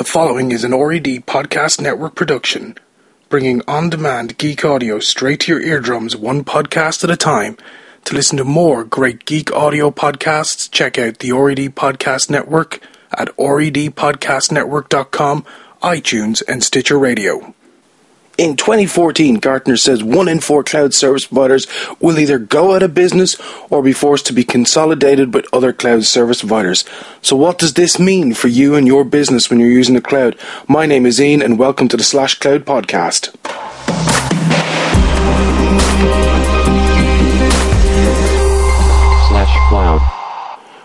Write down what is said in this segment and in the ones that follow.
The following is an RED Podcast Network production, bringing on demand geek audio straight to your eardrums, one podcast at a time. To listen to more great geek audio podcasts, check out the RED Podcast Network at redpodcastnetwork.com, iTunes, and Stitcher Radio. In 2014, Gartner says one in four cloud service providers will either go out of business or be forced to be consolidated with other cloud service providers. So, what does this mean for you and your business when you're using the cloud? My name is Ian, and welcome to the Slash Cloud Podcast.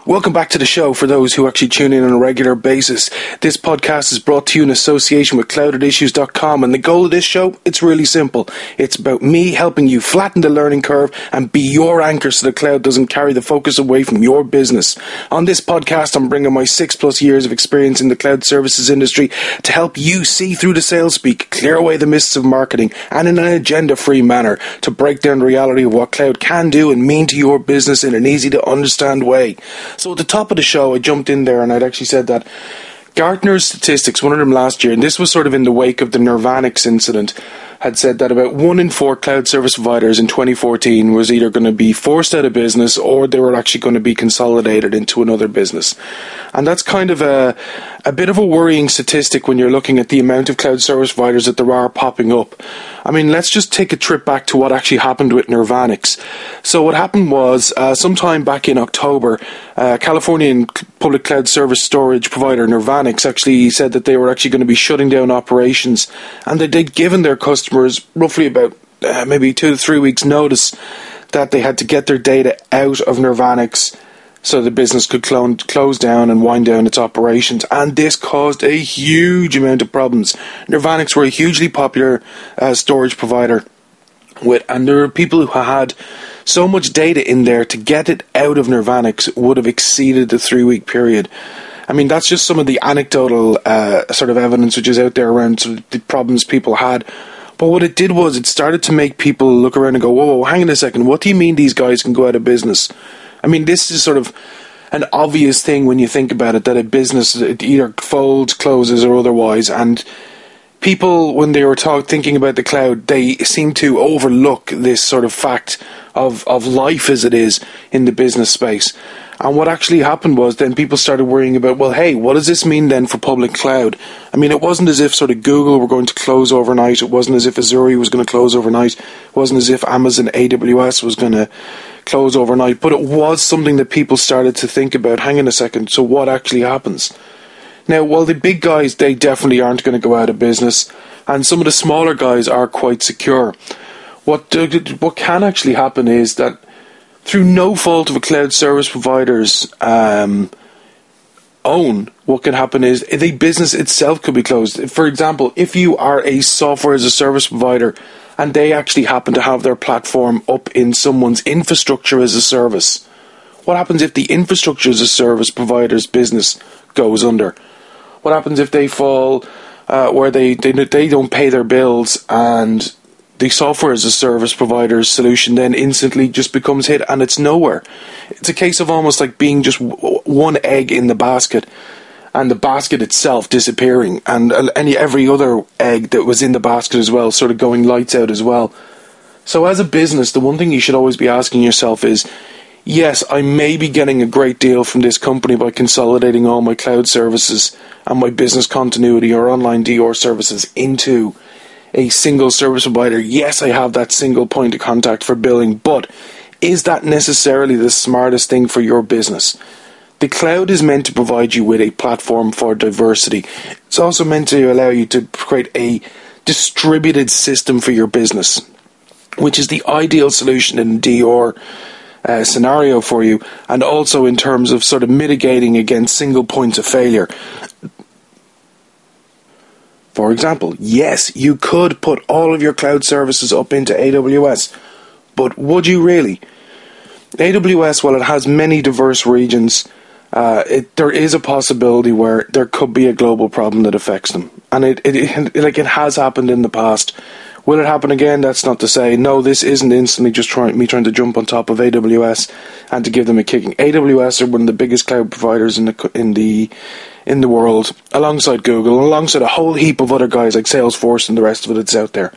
Welcome back to the show for those who actually tune in on a regular basis. This podcast is brought to you in association with cloudedissues.com and the goal of this show, it's really simple. It's about me helping you flatten the learning curve and be your anchor so the cloud doesn't carry the focus away from your business. On this podcast, I'm bringing my six plus years of experience in the cloud services industry to help you see through the sales speak, clear away the mists of marketing and in an agenda free manner to break down the reality of what cloud can do and mean to your business in an easy to understand way. So at the top of the show, I jumped in there and I'd actually said that Gartner's statistics, one of them last year, and this was sort of in the wake of the Nirvanix incident, had said that about one in four cloud service providers in 2014 was either going to be forced out of business or they were actually going to be consolidated into another business. And that's kind of a, a bit of a worrying statistic when you're looking at the amount of cloud service providers that there are popping up. I mean, let's just take a trip back to what actually happened with Nirvanix. So, what happened was, uh, sometime back in October, uh, Californian public cloud service storage provider Nirvanix actually said that they were actually going to be shutting down operations, and they did given their customers roughly about uh, maybe two to three weeks' notice that they had to get their data out of Nirvanix so the business could clone, close down and wind down its operations. And this caused a huge amount of problems. Nirvanix were a hugely popular uh, storage provider, with, and there were people who had so much data in there to get it out of Nirvanix would have exceeded the three week period. I mean, that's just some of the anecdotal uh, sort of evidence which is out there around sort of the problems people had. But what it did was it started to make people look around and go, whoa, whoa, hang on a second, what do you mean these guys can go out of business? I mean, this is sort of an obvious thing when you think about it that a business it either folds, closes, or otherwise. And people, when they were talk, thinking about the cloud, they seem to overlook this sort of fact of, of life as it is in the business space. And what actually happened was then people started worrying about, well, hey, what does this mean then for public cloud? I mean, it wasn't as if sort of Google were going to close overnight. It wasn't as if Azure was going to close overnight. It wasn't as if Amazon AWS was going to close overnight. But it was something that people started to think about. Hang on a second. So what actually happens? Now, while the big guys, they definitely aren't going to go out of business, and some of the smaller guys are quite secure. What what can actually happen is that through no fault of a cloud service provider's um, own, what can happen is the business itself could be closed. For example, if you are a software as a service provider and they actually happen to have their platform up in someone's infrastructure as a service, what happens if the infrastructure as a service provider's business goes under? What happens if they fall uh, where they, they they don't pay their bills and the software as a service provider's solution then instantly just becomes hit and it's nowhere. It's a case of almost like being just w- one egg in the basket and the basket itself disappearing and uh, any every other egg that was in the basket as well sort of going lights out as well. So as a business, the one thing you should always be asking yourself is yes, I may be getting a great deal from this company by consolidating all my cloud services and my business continuity or online DR services into a single service provider. Yes, I have that single point of contact for billing, but is that necessarily the smartest thing for your business? The cloud is meant to provide you with a platform for diversity. It's also meant to allow you to create a distributed system for your business, which is the ideal solution in DR uh, scenario for you, and also in terms of sort of mitigating against single points of failure. For example, yes, you could put all of your cloud services up into AWS, but would you really? AWS, while it has many diverse regions, uh, it, there is a possibility where there could be a global problem that affects them, and it, it, it like it has happened in the past, Will it happen again? That's not to say. No, this isn't instantly just trying me trying to jump on top of AWS and to give them a kicking. AWS are one of the biggest cloud providers in the in the in the world, alongside Google, alongside a whole heap of other guys like Salesforce and the rest of it that's out there.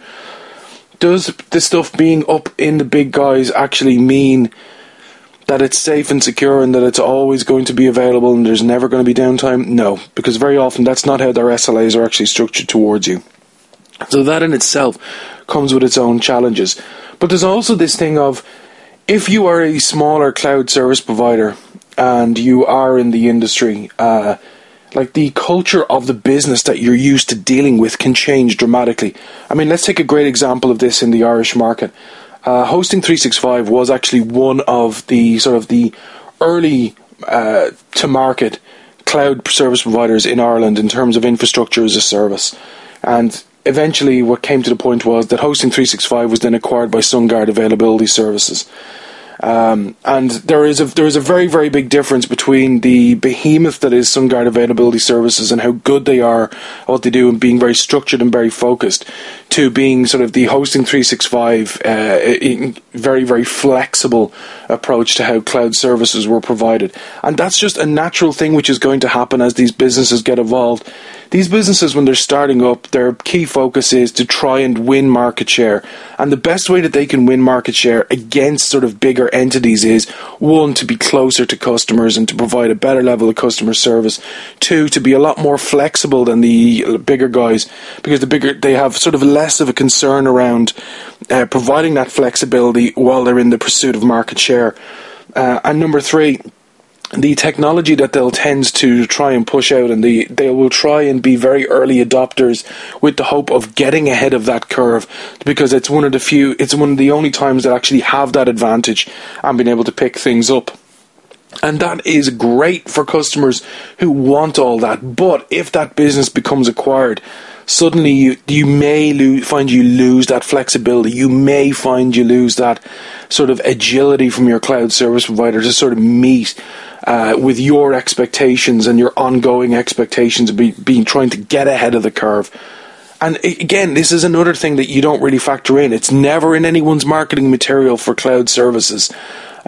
Does this stuff being up in the big guys actually mean that it's safe and secure and that it's always going to be available and there's never going to be downtime? No, because very often that's not how their SLAs are actually structured towards you. So that in itself comes with its own challenges. But there's also this thing of if you are a smaller cloud service provider and you are in the industry, uh, like the culture of the business that you're used to dealing with can change dramatically. I mean, let's take a great example of this in the Irish market. Uh, Hosting 365 was actually one of the sort of the early uh, to market cloud service providers in Ireland in terms of infrastructure as a service. And eventually, what came to the point was that Hosting 365 was then acquired by SunGard Availability Services. Um, and there is a there is a very very big difference between the behemoth that is SunGard Availability Services and how good they are what they do and being very structured and very focused to being sort of the hosting 365 uh, very very flexible approach to how cloud services were provided and that's just a natural thing which is going to happen as these businesses get evolved these businesses, when they're starting up, their key focus is to try and win market share. And the best way that they can win market share against sort of bigger entities is one, to be closer to customers and to provide a better level of customer service. Two, to be a lot more flexible than the bigger guys because the bigger, they have sort of less of a concern around uh, providing that flexibility while they're in the pursuit of market share. Uh, and number three, the technology that they'll tend to try and push out and the, they will try and be very early adopters with the hope of getting ahead of that curve because it's one of the few it's one of the only times that actually have that advantage and being able to pick things up. And that is great for customers who want all that but if that business becomes acquired suddenly you you may lose, find you lose that flexibility. You may find you lose that sort of agility from your cloud service provider to sort of meet uh, with your expectations and your ongoing expectations of be, being trying to get ahead of the curve. And again, this is another thing that you don't really factor in. It's never in anyone's marketing material for cloud services.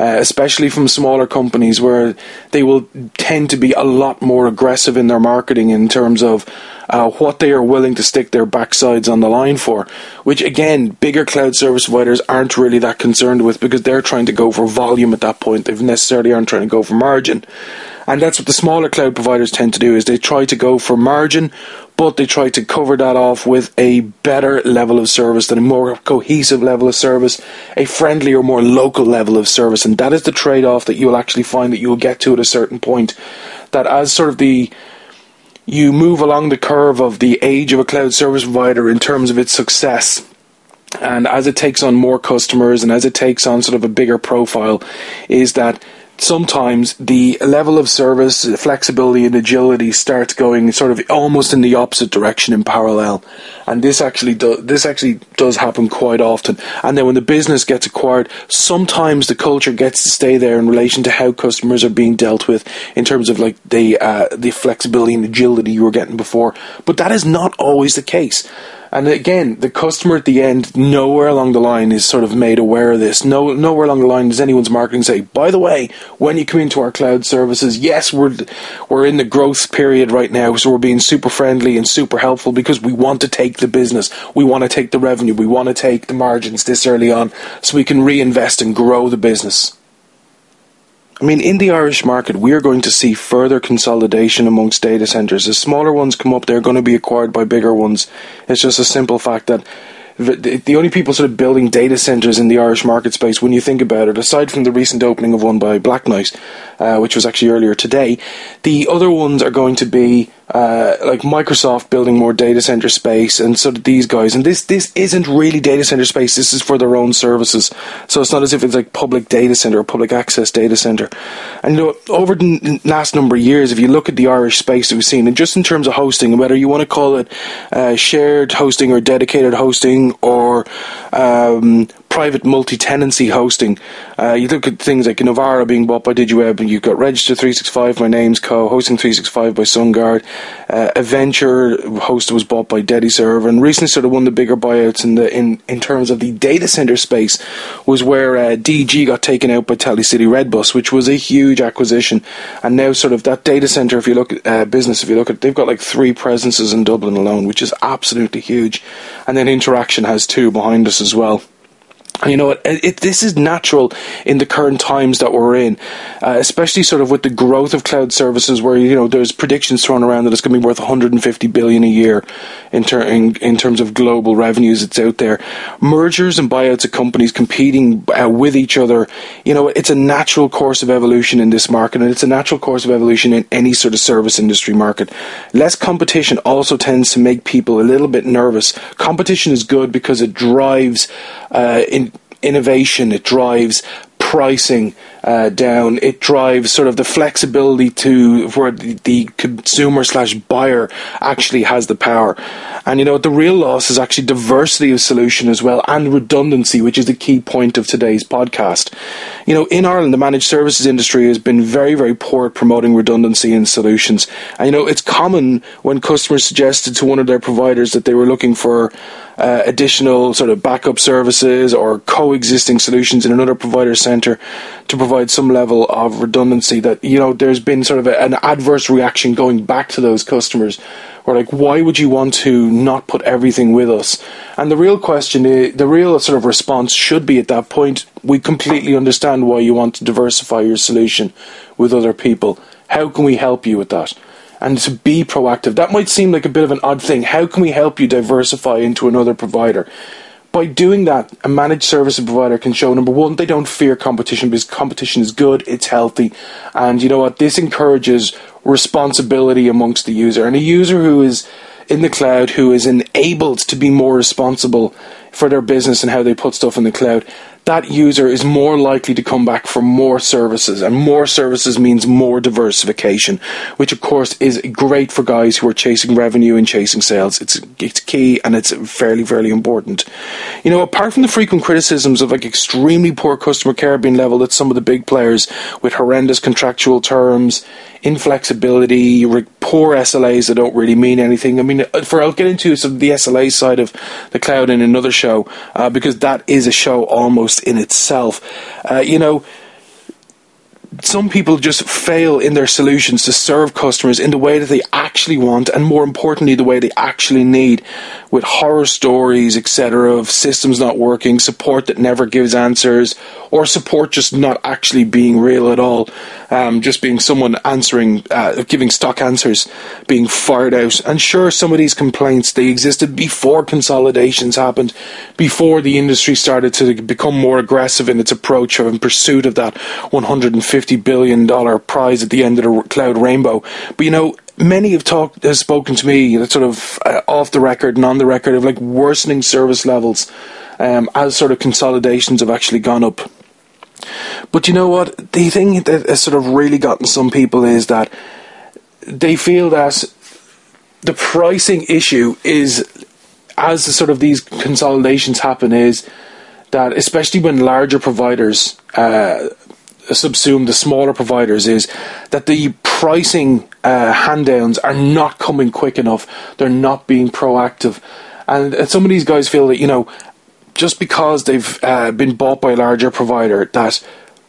Uh, especially from smaller companies where they will tend to be a lot more aggressive in their marketing in terms of uh, what they are willing to stick their backsides on the line for, which again, bigger cloud service providers aren't really that concerned with because they're trying to go for volume at that point. They necessarily aren't trying to go for margin. And that's what the smaller cloud providers tend to do is they try to go for margin, but they try to cover that off with a better level of service than a more cohesive level of service, a friendlier, more local level of service. And that is the trade off that you'll actually find that you'll get to at a certain point. That as sort of the you move along the curve of the age of a cloud service provider in terms of its success. And as it takes on more customers and as it takes on sort of a bigger profile, is that sometimes the level of service, flexibility, and agility starts going sort of almost in the opposite direction in parallel. And this actually do, this actually does happen quite often. And then when the business gets acquired, sometimes the culture gets to stay there in relation to how customers are being dealt with in terms of like the uh, the flexibility and agility you were getting before. But that is not always the case. And again, the customer at the end, nowhere along the line is sort of made aware of this. No, nowhere along the line does anyone's marketing say, by the way, when you come into our cloud services, yes, we're we're in the growth period right now, so we're being super friendly and super helpful because we want to take the business, we want to take the revenue, we want to take the margins this early on, so we can reinvest and grow the business. I mean, in the Irish market, we are going to see further consolidation amongst data centres. As smaller ones come up, they're going to be acquired by bigger ones. It's just a simple fact that the only people sort of building data centers in the Irish market space, when you think about it, aside from the recent opening of one by Blacknight, uh, which was actually earlier today, the other ones are going to be uh, like Microsoft building more data center space, and so did these guys. And this this isn't really data center space. This is for their own services. So it's not as if it's like public data center or public access data center. And you know, over the last number of years, if you look at the Irish space that we've seen, and just in terms of hosting, whether you want to call it uh, shared hosting or dedicated hosting or um, private multi-tenancy hosting. Uh, you look at things like Novara being bought by DigiWeb, and you've got Register 365, My Namesco, Hosting 365 by SunGard, uh, Adventure host was bought by DediServe, and recently sort of one of the bigger buyouts in the in, in terms of the data center space was where uh, DG got taken out by Telecity Redbus, which was a huge acquisition, and now sort of that data center, if you look at uh, business, if you look at, they've got like three presences in Dublin alone, which is absolutely huge, and then Interxion has two behind us as well. You know? It, it, this is natural in the current times that we're in, uh, especially sort of with the growth of cloud services, where you know there's predictions thrown around that it's going to be worth 150 billion a year in, ter- in, in terms of global revenues. It's out there. Mergers and buyouts of companies competing uh, with each other. You know, it's a natural course of evolution in this market, and it's a natural course of evolution in any sort of service industry market. Less competition also tends to make people a little bit nervous. Competition is good because it drives uh, in innovation, it drives pricing uh, down, it drives sort of the flexibility to where the, the consumer slash buyer actually has the power. And you know, the real loss is actually diversity of solution as well and redundancy, which is the key point of today's podcast. You know, in Ireland, the managed services industry has been very, very poor at promoting redundancy in solutions. And you know, it's common when customers suggested to one of their providers that they were looking for uh, additional sort of backup services or coexisting solutions in another provider center to provide some level of redundancy that you know there's been sort of a, an adverse reaction going back to those customers or like why would you want to not put everything with us and the real question is the real sort of response should be at that point we completely understand why you want to diversify your solution with other people how can we help you with that and to be proactive. That might seem like a bit of an odd thing. How can we help you diversify into another provider? By doing that, a managed service provider can show number one, they don't fear competition because competition is good, it's healthy, and you know what? This encourages responsibility amongst the user. And a user who is in the cloud, who is enabled to be more responsible for their business and how they put stuff in the cloud, that user is more likely to come back for more services, and more services means more diversification, which of course is great for guys who are chasing revenue and chasing sales. It's it's key and it's fairly fairly important. You know, apart from the frequent criticisms of like extremely poor customer care being leveled at some of the big players with horrendous contractual terms, inflexibility, poor SLAs that don't really mean anything. I mean, uh, for I'll get into some of the SLA side of the cloud in another show uh, because that is a show almost in itself. Uh, you know, some people just fail in their solutions to serve customers in the way that they actually want, and more importantly, the way they actually need, with horror stories, etc., of systems not working, support that never gives answers, or support just not actually being real at all, um, just being someone answering, uh, giving stock answers, being fired out. And sure, some of these complaints they existed before consolidations happened, before the industry started to become more aggressive in its approach or in pursuit of that 150 billion dollar prize at the end of the cloud rainbow. But you know, many have talked, have spoken to me, that sort of uh, off the record and on the record, of like worsening service levels um, as sort of consolidations have actually gone up. But you know what? The thing that has sort of really gotten some people is that they feel that the pricing issue is, as sort of these consolidations happen, is that especially when larger providers uh, subsume the smaller providers, is that the pricing uh, handdowns are not coming quick enough. They're not being proactive. And, and some of these guys feel that, you know, just because they've uh, been bought by a larger provider, that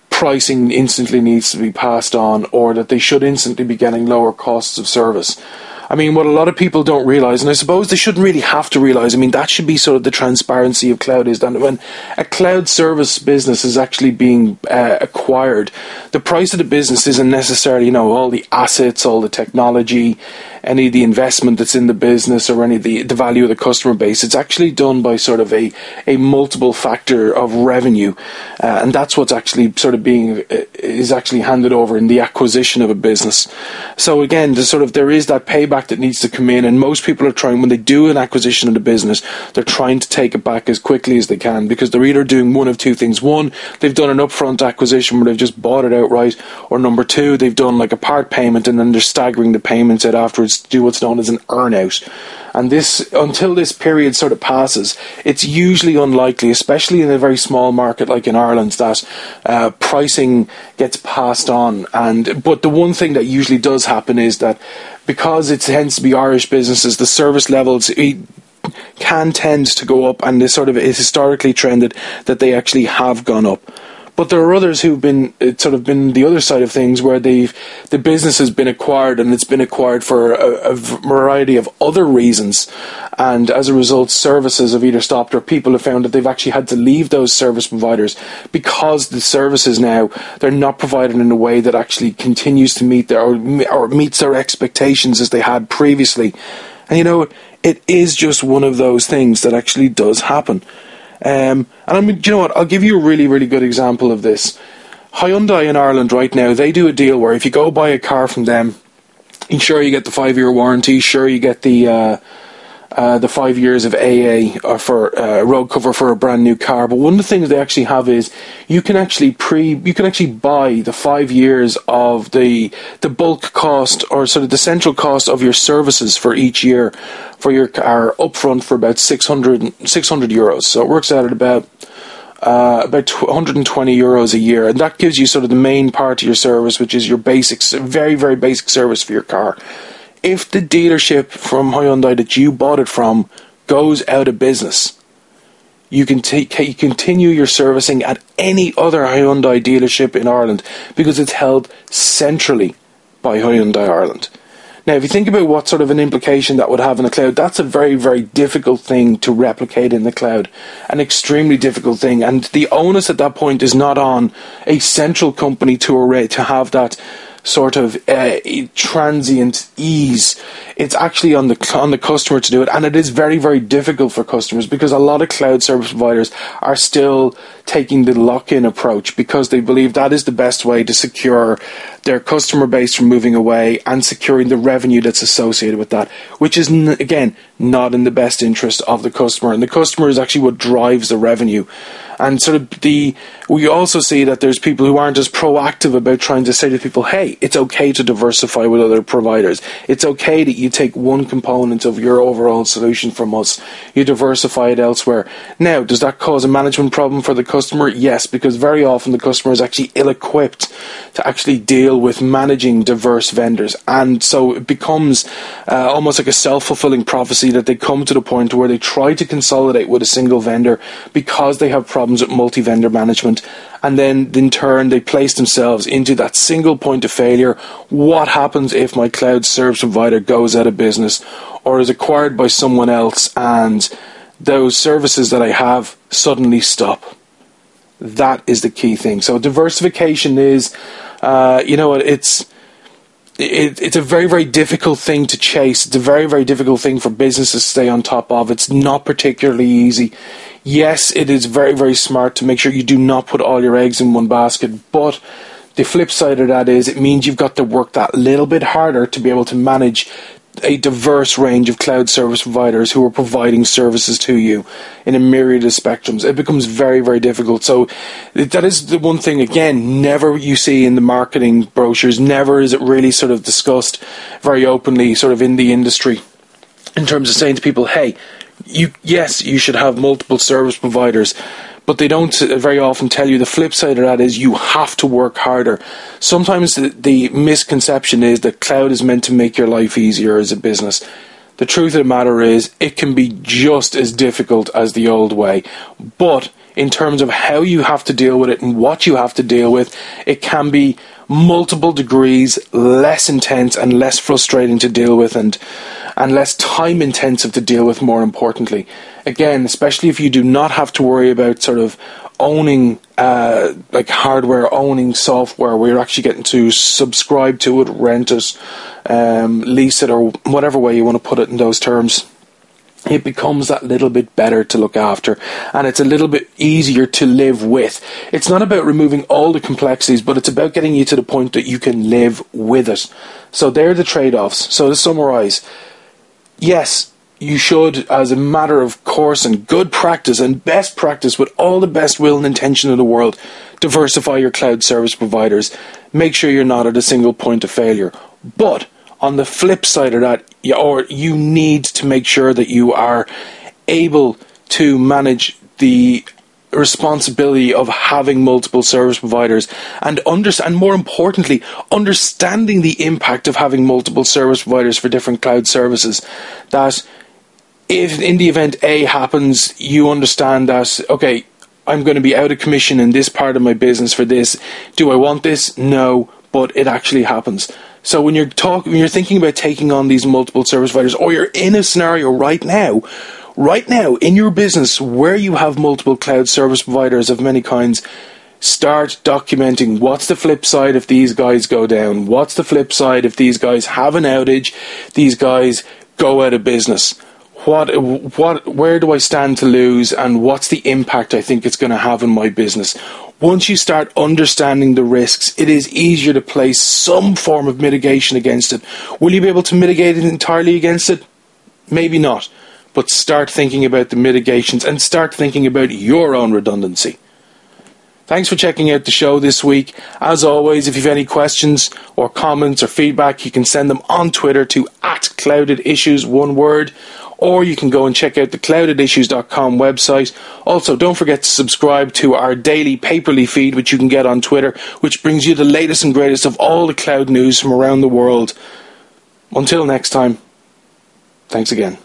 pricing instantly needs to be passed on or that they should instantly be getting lower costs of service. I mean, what a lot of people don't realize, and I suppose they shouldn't really have to realize, I mean, that should be sort of the transparency of cloud is that when a cloud service business is actually being uh, acquired, the price of the business isn't necessarily, you know, all the assets, all the technology, any of the investment that's in the business or any of the, the value of the customer base. It's actually done by sort of a, a multiple factor of revenue. Uh, and that's what's actually sort of being, uh, is actually handed over in the acquisition of a business. So again, there's sort of, there is that payback that needs to come in. And most people are trying, when they do an acquisition of the business, they're trying to take it back as quickly as they can because they're either doing one of two things. One, they've done an upfront acquisition where they've just bought it outright. Or number two, they've done like a part payment and then they're staggering the payments out afterwards clouds do what's known as an earnout. And this, until this period sort of passes, it's usually unlikely, especially in a very small market like in Ireland, that uh, pricing gets passed on. And but the one thing that usually does happen is that because it tends to be Irish businesses, the service levels can tend to go up, and this sort of is historically trended that they actually have gone up. But there are others who've been it's sort of been the other side of things where they've the business has been acquired and it's been acquired for a, a variety of other reasons, and as a result, services have either stopped or people have found that they've actually had to leave those service providers because the services now they're not provided in a way that actually continues to meet their or, or meets their expectations as they had previously. And you know, it is just one of those things that actually does happen. Um, and I mean, do you know what? I'll give you a really, really good example of this. Hyundai in Ireland right now, they do a deal where if you go buy a car from them, sure you get the five year warranty, sure you get the uh, uh, the five years of AA uh, for uh, road cover for a brand new car. But one of the things they actually have is you can actually pre you can actually buy the five years of the the bulk cost or sort of the central cost of your services for each year for your car upfront for about 600, 600 euros. So it works out at about uh, about 120 euros a year, and that gives you sort of the main part of your service, which is your basics, very very basic service for your car if the dealership from Hyundai that you bought it from goes out of business, you can take you continue your servicing at any other Hyundai dealership in Ireland because it's held centrally by Hyundai Ireland. Now, if you think about what sort of an implication that would have in the cloud, that's a very, very difficult thing to replicate in the cloud. An extremely difficult thing. And the onus at that point is not on a central company to array, to have that sort of uh, transient ease. It's actually on the on the customer to do it, and it is very very difficult for customers because a lot of cloud service providers are still taking the lock-in approach because they believe that is the best way to secure their customer base from moving away and securing the revenue that's associated with that, which is again not in the best interest of the customer, and the customer is actually what drives the revenue and sort of the we also see that there's people who aren't as proactive about trying to say to people, hey, it's okay to diversify with other providers. It's okay that you take one component of your overall solution from us, you diversify it elsewhere. Now, does that cause a management problem for the customer? Yes, because very often the customer is actually ill equipped to actually deal with managing diverse vendors, and so it becomes uh, almost like a self fulfilling prophecy that they come to the point where they try to consolidate with a single vendor because they have problems problems with multi vendor management. And then in turn, they place themselves into that single point of failure. What happens if my cloud service provider goes out of business or is acquired by someone else and those services that I have suddenly stop? That is the key thing. So diversification is, uh, you know, it's it, it's a very, very difficult thing to chase. It's a very, very difficult thing for businesses to stay on top of. It's not particularly easy. Yes, it is very, very smart to make sure you do not put all your eggs in one basket, but the flip side of that is it means you've got to work that little bit harder to be able to manage a diverse range of cloud service providers who are providing services to you in a myriad of spectrums. It becomes very, very difficult. So that is the one thing, again, never you see in the marketing brochures, never is it really sort of discussed very openly, sort of in the industry, in terms of saying to people, hey, you yes, you should have multiple service providers but they don't uh, very often tell you the flip side of that is you have to work harder. Sometimes the, the misconception is that cloud is meant to make your life easier as a business. The truth of the matter is, it can be just as difficult as the old way. But in terms of how you have to deal with it and what you have to deal with, it can be multiple degrees less intense and less frustrating to deal with and and less time intensive to deal with more importantly. Again especially if you do not have to worry about sort of owning uh, like hardware owning software where you're actually getting to subscribe to it rent it um, lease it or whatever way you want to put it in those terms it becomes that little bit better to look after and it's a little bit easier to live with. It's not about removing all the complexities, but it's about getting you to the point that you can live with it. So they're the trade offs. So to summarize, yes, you should, as a matter of course and good practice and best practice with all the best will and intention in the world, diversify your cloud service providers. Make sure you're not at a single point of failure. But On the flip side of that, or you need to make sure that you are able to manage the responsibility of having multiple service providers and under, and more importantly understanding the impact of having multiple service providers for different cloud services. That if in the event A happens you understand that okay I'm going to be out of commission in this part of my business for this. Do I want this? No but it actually happens so when you're talking when you're thinking about taking on these multiple service providers or you're in a scenario right now right now in your business where you have multiple cloud service providers of many kinds start documenting what's the flip side if these guys go down what's the flip side if these guys have an outage these guys go out of business. What what where do I stand to lose and what's the impact I think it's going to have on my business once you start understanding the risks it is easier to place some form of mitigation against it will you be able to mitigate it entirely against it maybe not but start thinking about the mitigations and start thinking about your own redundancy. Thanks for checking out the show this week. As always, if you have any questions or comments or feedback, you can send them on Twitter to at clouded issues, one word, or you can go and check out the cloudedissues.com website. Also, don't forget to subscribe to our daily Paper.li feed, which you can get on Twitter, which brings you the latest and greatest of all the cloud news from around the world. Until next time, thanks again.